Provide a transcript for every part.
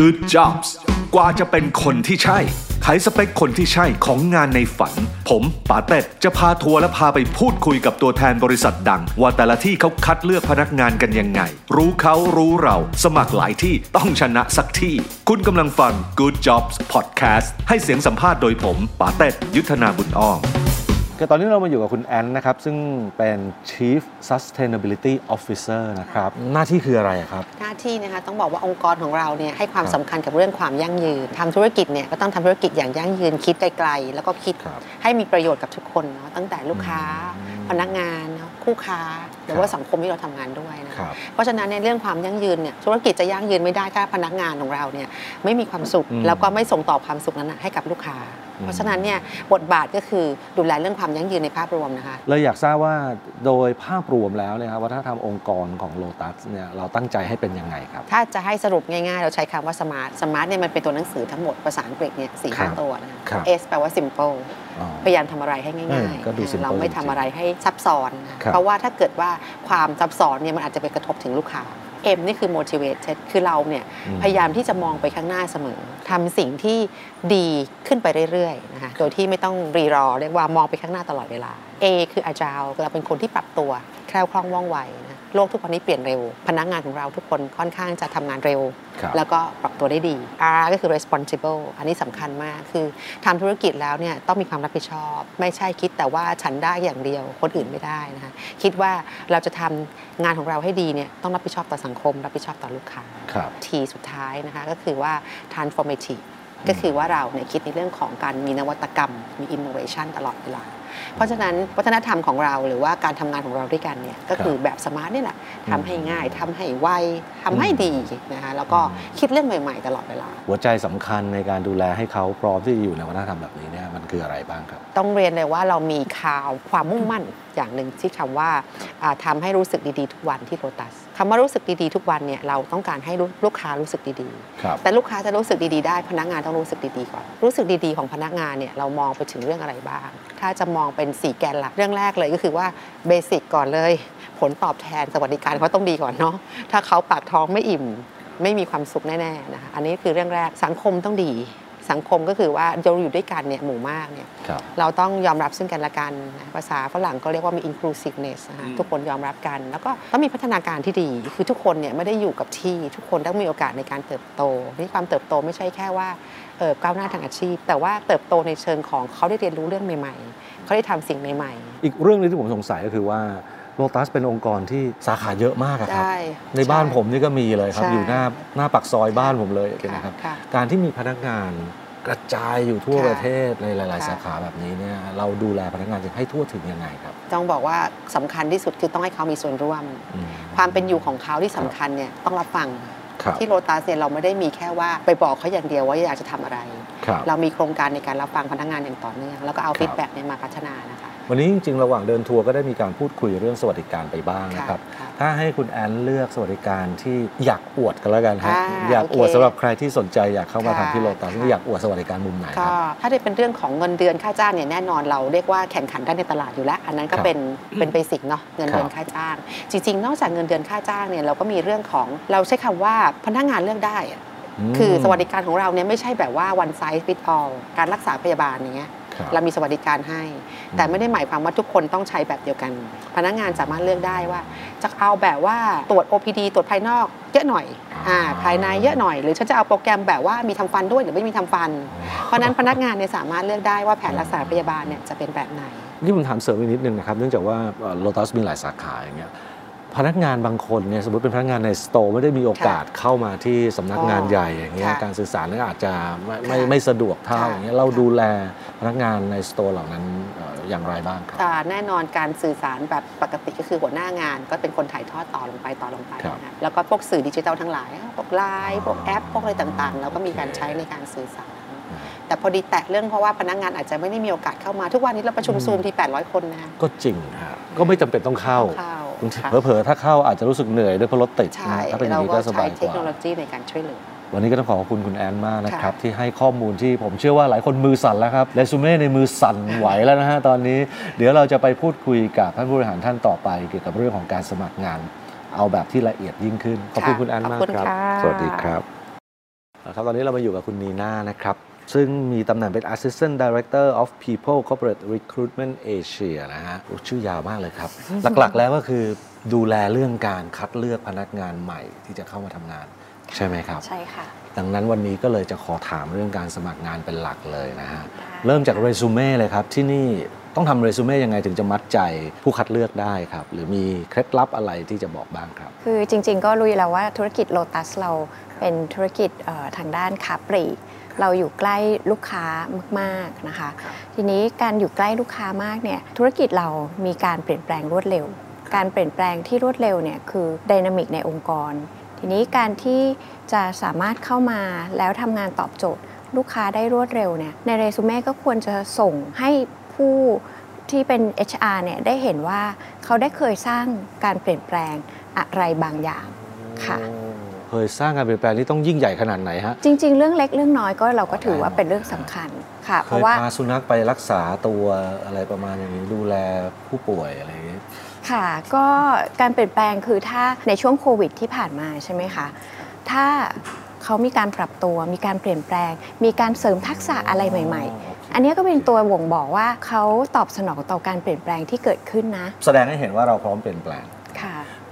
Good Jobs กว่าจะเป็นคนที่ใช่ ไขสเปคคนที่ใช่ของงานในฝัน ผมป๋าเต็ดจะพาทัวร์และพาไปพูดคุยกับตัวแทนบริษัทดัง ว่าแต่ละที่เขาคัดเลือกพนักงานกันยังไง รู้เขารู้เรา สมัครหลายที่ต้องชนะสักที่ คุณกำลังฟัง Good Jobs Podcast ให้เสียงสัมภาษณ์โดยผมป๋าเต็ดยุทธนาบุญอ้อม คือตอนนี้เรามาอยู่กับคุณแอนนะครับ ซึ่งเป็น Chief Sustainability Officer นะครับ หน้าที่คืออะไรอะครับ หน้าที่นะคะต้องบอกว่าองค์กรของเราเนี่ยให้ความครับสำคัญกับเรื่องความยั่งยืนทำธุรกิจเนี่ยก็ต้องทำธุรกิจอย่างยั่งยืนคิดไกลๆ แล้วก็คิดครับให้มีประโยชน์กับทุกคนเนาะตั้งแต่ลูกค้าอืมพนักงานเนาะคู่ค้าหรือว่าสังคมที่เราทำงานด้วยนะครัคะบเพราะฉะนั้นในเรื่องความยั่งยืนเนี่ยธุรกิจจะยั่งยืนไม่ได้ถ้าพนักงานของเราเนี่ยไม่มีความสุขอืมแล้วก็ไม่ส่งต่อความสุขนั้นนะให้กับลูกค้าอืม เพราะฉะนั้นเนี่ยบทบาทก็คือดูแลเรื่องความยั่งยืนในภาพรวมนะคะเลยอยากทราบว่าโดยภาพรวมแล้วเนี่ยครับวัฒนธรรมองค์กรของ Lotus เนี่ยเราตั้งใจให้เป็นยังไงครับ ถ้าจะให้สรุปง่ายๆ เราใช้คำว่า SMART SMART เนี่ยมันเป็นตัวหนังสือทั้งหมดภาษาอังกฤษเนี่ยสี่ห้าตัวครับนะคะครับ S แปลว่า simple อ๋อพยายามทำอะไรให้เอง่าอยก็ดูๆ simple เราไม่จริทำงๆอะไรให้ซับซ้อนนะครับเพราะว่าถ้าเกิดว่าความซับซ้อนเนี่ยมันอาจจะไปกระทบถึงลูกค้า M นี่คือ motivated คือเราเนี่ยอืมพยายามที่จะมองไปข้างหน้าเสมอทำสิ่งที่ดีขึ้นไปเรื่อยๆนะคะโดยที่ไม่ต้องรีรอเรียกว่ามองไปข้างหน้าตลอดเวลา A คือ agile เราเป็นคนที่ปรับตัวแคล่วคล่องว่องไวนะโลกทุกวันนี้เปลี่ยนเร็ว พนักงานของเราทุกคนค่อนข้างจะทำงานเร็วครับแล้วก็ปรับตัวได้ดี R ก็คือ responsible อันนี้สำคัญมากคือทำธุรกิจแล้วเนี่ยต้องมีความรับผิดชอบ ไม่ใช่คิดแต่ว่าฉันได้อย่างเดียว คนอื่นไม่ได้นะคะคิดว่าเราจะทำงานของเราให้ดีเนี่ยต้องรับผิดชอบต่อสังคม รับผิดชอบต่อลูกค้าครับ T สุดท้ายนะคะก็คือว่า transformative ก็คือว่าเราเนี่ยคิดในเรื่องของการมีนวัตกรรม มี innovation ตลอดเวลา เพราะฉะนั้นวัฒนธรรมของเราหรือว่าการทำงานของเราด้วยกันเนี่ยก็คือแบบสมาร์ทนี่แหละทำให้ง่ายทำให้ไวทำให้ดีนะคะแล้วก็คิดเรื่องใหม่ ๆ ตลอดเวลา หัวใจสำคัญในการดูแลให้เขาพร้อมที่จะอยู่ในวัฒนธรรมแบบนี้เนี่ยมันคืออะไรบ้างครับ ต้องเรียนเลยว่าเรามีข่าวความมุ่งมั่น อย่างหนึ่งที่คำว่าอ่าทำให้รู้สึกดีๆทุกวันที่โ o ตัสคำว่ารู้สึกดีๆทุกวันเนี่ยเราต้องการให้ลูลูกค้ารู้สึกดีครับๆแต่ลูกค้าจะรู้สึกดีๆได้พนักงานต้องรู้สึกดีๆก่อน รู้สึกดีๆของพนักงานเนี่ยเรามองไปถึงเรื่องอะไรบ้าง ถ้าจะมองเป็นสีแกนหลักเรื่องแรกเลยก็คือว่าเบสิกก่อนเลย ผลตอบแทนสวัสดิการเขาต้องดีก่อนเนาะถ้าเขาปากท้องไม่อิ่มไม่มีความสุขแน่ๆนะคะอันนี้คือเรื่องแรกสังคมต้องดี สังคมก็คือว่าเราอยู่ด้วยกันเนี่ยหมู่มากเนี่ยครับเราต้องยอมรับซึ่งกันและกันนะภาษาฝรั่งก็เรียกว่ามี inclusiveness นะคะทุกคนยอมรับกัน แล้วก็ต้องมีพัฒนาการที่ดี คือทุกคนเนี่ยไม่ได้อยู่กับที่ทุกคนต้องมีโอกาสในการเติบโตนี่ความเติบโตไม่ใช่แค่ว่าเออก้าวหน้าทางอาชีพ แต่ว่าเติบโตในเชิงของเขาได้เรียนรู้เรื่องใหม่ ๆ เขาได้ทำสิ่งใหม่อีกเรื่องหนึงที่ผมสงสัยก็คือว่า Lotus เป็นองค์กรที่สาขาเยอะมากอะๆครับใช่ในบ้านช่ผมนี่ก็มีเลยครับใช่อยู่หน้าหน้าปักซอยบ้านผมเลยค่ะนะครับค่ะการที่มีพนักงานกระจายอยู่ทั่วค่ะประเทศในหลายๆค่ะสาขาแบบนี้เนี่ยเราดูแลพนักงานจะให้ทั่วถึงยังไงครับ ต้องบอกว่าสำคัญที่สุดคือต้องให้เขามีส่วนร่วมอืมความเป็นอยู่ของเขาที่สำคัญเนี่ยต้องรับฟังครับที่โรตัสเนี่ยเราไม่ได้มีแค่ว่าไปบอกเขาอย่างเดียวว่าอยากจะทำอะไรครับเรามีโครงการในการรับฟังพนักงานอย่างต่อเนื่องแล้วก็เอาครับ feedback เนี่ยมาพัฒนานะคะ วันนี้จริงๆ ระหว่างเดินทัวร์ก็ได้มีการพูดคุยเรื่องสวัสดิการไปบ้างนะครับค่ะถ้าให้คุณแอนเลือกสวัสดิการที่อยากอวดกันแล้วกันฮะอ่าอยากอวดโอเคสำหรับใครที่สนใจอยากเข้ามาค่ะทำที่โลตัสค่ะนี่อยากอวดสวัสดิการมุมไหนคก็รับถ้าได้เป็นเรื่องของเงินเดือนค่าจ้างเนี่ยแน่นอนเราเรียกว่าแข่งขันได้ในตลาดอยู่แล้ว อันนั้นก็ครับเป็นเป็นเบสิกเนาะเงินเดือนครับค่าจ้าง จริง ๆ นอกจากเงินเดือนค่าจ้างเนี่ยเราก็มีเรื่องของเราใช้คำว่าพนักงานเลือกได้อะมคือสวัสดิการของเราเนี่ยไม่ใช่แบบว่า one size fit all การรักษาพยาบาลอย่างเงี้ยครับ เรามีสวัสดิการให้ แต่ไม่ได้หมายความว่าทุกคนต้องใช้แบบเดียวกัน พนักงานสามารถเลือกได้ว่า จะเอาแบบว่าตรวจ OPD ตรวจภายนอกเยอะหน่อยอ่าภายในเยอะหน่อย หรือฉันจะเอาโปรแกรมแบบว่ามีทำฟันด้วยหรือไม่มีทำฟัน เพราะฉะนั้นพนักงานเนี่ยสามารถเลือกได้ว่าแผนรักษาพยาบาลเนี่ยจะเป็นแบบไหนนี่ผมถามเสริมอีกนิดนึงนะครับเนื่องจากว่าโลตัสมีหลายสาขาอย่างเงี้ย พนักงานบางคนเนี่ยสมมติเป็นพนักงานใน store ไม่ได้มีโอกาสเข้ามาที่สำนักงานใหญ่อย่างเงี้ยค่ะการสื่อสารก็อาจจะไม่ไม่ค่ะไม่สะดวกเท่าค่ะอย่างเงี้ยเราดูแลพนักงานใน store เหล่านั้นเอ่ออย่างไรบ้างครับอ่าแน่นอนการสื่อสารแบบปกติก็คือหัวหน้างานก็เป็นคนถ่ายทอดต่อลงไปต่อลงไปครับนะแล้วก็พวกสื่อดิจิทัลทั้งหลายพวกไลน์พวกแอปพวกอะไรต่างๆเราก็มีการใช้ในการสื่อสารแต่พอดีแตะเรื่องเพราะว่าพนักงานอาจจะไม่ได้มีโอกาสเข้ามาทุกวันนี้เราประชุมซูมที่800 คนนะก็จริงฮะก็ไม่จำเป็นต้องเข้า เข้าบางทีค่ะเผลอๆถ้าเข้าอาจจะรู้สึกเหนื่อยด้วยเพราะรถติดใช่นะถ้าเป็นอย่าเรางนี้ก็ก็สใช้บายเทกคว่าโนโลยีในการช่วยเหลือวันนี้ก็ต้องขอขอบคุณคุณแอนมากนะครับค่ะที่ให้ข้อมูลที่ผมเชื่อว่าหลายคนมือสั่นแล้วครับเรซูเม่ในมือสั่นไหวแล้วนะฮะตอนนี้ เดี๋ยวเราจะไปพูดคุยกับท่านผู้บริหารท่านต่อไป เกี่ยวกับเรื่องของการสมัครงาน เอาแบบที่ละเอียดยิ่งขึ้น ขอบคุณค่ะคุณแอนขอบมากคุณครับค่ะสวัสดีครับครับตอนนี้เรามาอยู่กับคุณนีน่านะครับ ซึ่งมีตำแหน่งเป็น Assistant Director of People Corporate Recruitment Asia นะฮะโอ้ชื่อยาวมากเลยครับ หลักๆแล้วก็คือดูแลเรื่องการคัดเลือกพนักงานใหม่ที่จะเข้ามาทำงาน ใช่ไหมครับ ใช่ค่ะ ดังนั้นวันนี้ก็เลยจะขอถามเรื่องการสมัครงานเป็นหลักเลยนะฮะได้เริ่มจากเรซูเม่เลยครับ ที่นี่ต้องทำเรซูเม่ยังไงถึงจะมัดใจผู้คัดเลือกได้ครับ หรือมีเคล็ดลับอะไรที่จะบอกบ้างครับ คือจริง ๆ ก็รู้อยู่แล้วว่าธุรกิจโลตัสเราเป็นธุรกิจเอ่อทางด้านค้าปลีก เราอยู่ใกล้ลูกค้ามากๆนะคะ ทีนี้การอยู่ใกล้ลูกค้ามากเนี่ยธุรกิจเรามีการเปลี่ยนแปลงรวดเร็ว การเปลี่ยนแปลงที่รวดเร็วเนี่ยคือ dynamic ในองค์กร ทีนี้การที่จะสามารถเข้ามาแล้วทำงานตอบโจทย์ ลูกค้าได้รวดเร็วเนี่ยในเรซูเม่ก็ควรจะส่งให้ผู้ที่เป็น HR เนี่ยได้เห็นว่าเขาได้เคยสร้างการเปลี่ยนแปลงอะไรบางอย่างค่ะ เคยสร้างการเปลี่ยนแปลงที่ต้องยิ่งใหญ่ขนาดไหนฮะ จริง ๆ เรื่องเล็กเรื่องน้อยก็เราก็ถือว่าเป็นเรื่องสำคัญค่ะ เพเคยราะว่าพาสุนัขไปรักษาตัวอะไรประมาณอย่างนี้ดูแลผู้ป่วยอะไรอย่างนี้ค่ะ ก็การเปลี่ยนแปลงคือถ้าในช่วงโควิดที่ผ่านมาใช่ไหมคะ ถ้าเขามีการปรับตัว มีการเปลี่ยนแปลง มีการเสริมทักษะอะไรใหม่ ๆ อันนี้ก็เป็นตัวบ่งบอกว่าเขาตอบสนองต่อการเปลี่ยนแปลงที่เกิดขึ้นนะ แสดงให้เห็นว่าเราพร้อมเปลี่ยนแปลงค่ะ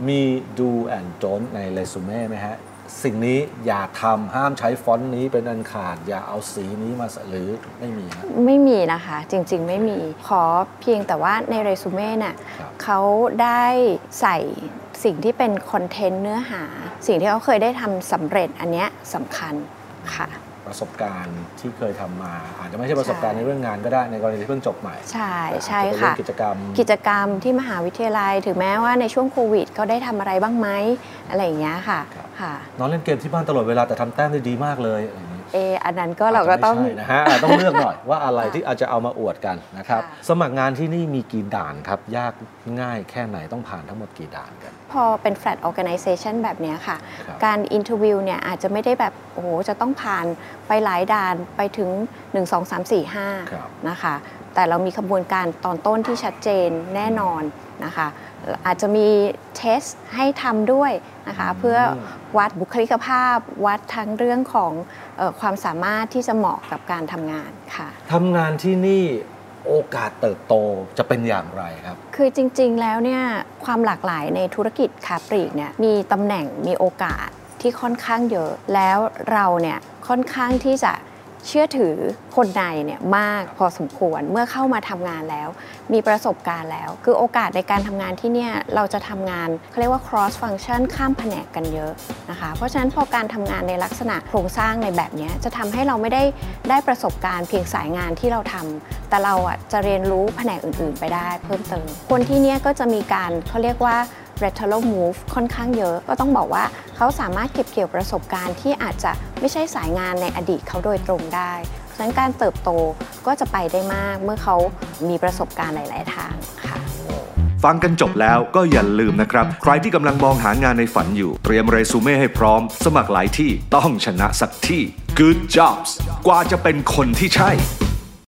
มี do and don't ในเรซูเม่ไหมฮะ สิ่งนี้อย่าทำห้ามใช้ฟอนต์นี้เป็นอันขาด อย่าเอาสีนี้มาใส่หรือไม่มีฮะ ไม่มีนะคะ จริง ๆ ไม่มีขอเพียงแต่ว่าในเรซูเม่น่ะครับ เขาได้ใส่สิ่งที่เป็นคอนเทนต์เนื้อหา สิ่งที่เขาเคยได้ทำสำเร็จอันเนี้ยสำคัญค่ะ ประสบการณ์ที่เคยทำมา อาจจะไม่ใช่ประสบการณ์ในเรื่องงานก็ได้ในกรณีที่เพิ่งจบใหม่ ใช่แต่อาจจะใช่เป็นเรื่ค่ะองกิจกรรม กิจกรรมที่มหาวิทยาลัย ถึงแม้ว่าในช่วงโควิดเขาได้ทำอะไรบ้างไหมอะไรอย่างเงี้ยค่ะครับค่ะนอนเล่นเกมที่บ้านตลอดเวลาแต่ทำแต้มได้ดีมากเลย อะไรอย่างนี้เอออันนั้นก็เราก็ต้องจจะไม่ใช่นะฮะอะต้องเลือกหน่อยว่าอะไรที่อาจจะเอามาอวดกันนะครับค่ะสมัครงานที่นี่มีกี่ด่านครับ ยากง่ายแค่ไหนต้องผ่านทั้งหมดกี่ด่านกัน พอเป็น flat organization แบบเนี้ยค่ะครับการ interview เนี่ยอาจจะไม่ได้แบบ โอ้โห จะต้องผ่านไปหลายด่านไปถึง 1 2 3 4ครับ5นะคะ แต่เรามีขบวนการตอนต้นที่ชัดเจนแน่นอนนะคะอาจจะมี test ให้ทำด้วยนะคะเพื่อวัดบุคลิกภาพ วัดทั้งเรื่องของเออความสามารถที่จะเหมาะกับการทำงานค่ะทำงานที่นี่โอกาสเติบโตจะเป็นอย่างไรครับ คือจริงๆแล้วเนี่ยความหลากหลายในธุรกิจค้าปลีกเนี่ยมีตำแหน่งมีโอกาสที่ค่อนข้างเยอะ แล้วเราเนี่ยค่อนข้างที่จะ เชื่อถือคนในเนี่ยมากพอสมควรเมื่อเข้ามาทำงานแล้ว มีประสบการณ์แล้ว คือโอกาสในการทำงานที่เนี่ยเราจะทำงานเขาเรียกว่า cross function ข้ามแผนกกันเยอะนะคะเพราะฉะนั้นพอการทำงานในลักษณะโครงสร้างในแบบเนี้ยจะทำให้เราไม่ได้ได้ประสบการณ์เพียงสายงานที่เราทำแต่เราอะจะเรียนรู้แผนกอื่น ๆ ไปได้เพิ่มเติมคนที่เนี่ยก็จะมีการเขาเรียกว่า lateral move ค่อนข้างเยอะ ก็ต้องบอกว่าเขาสามารถเก็บเกี่ยวประสบการณ์ที่อาจจะไม่ใช่สายงานในอดีตเขาโดยตรงได้ฉะนั้นการเติบโตก็จะไปได้มากเมื่อเขามีประสบการณ์หลาย ๆ ทางค่ะ ฟังกันจบแล้วก็อย่าลืมนะครับ ใครที่กำลังมองหางานในฝันอยู่ เตรียมเรซูเม่ให้พร้อม สมัครหลายที่ต้องชนะสักที่ Good jobs กว่าจะเป็นคนที่ใช่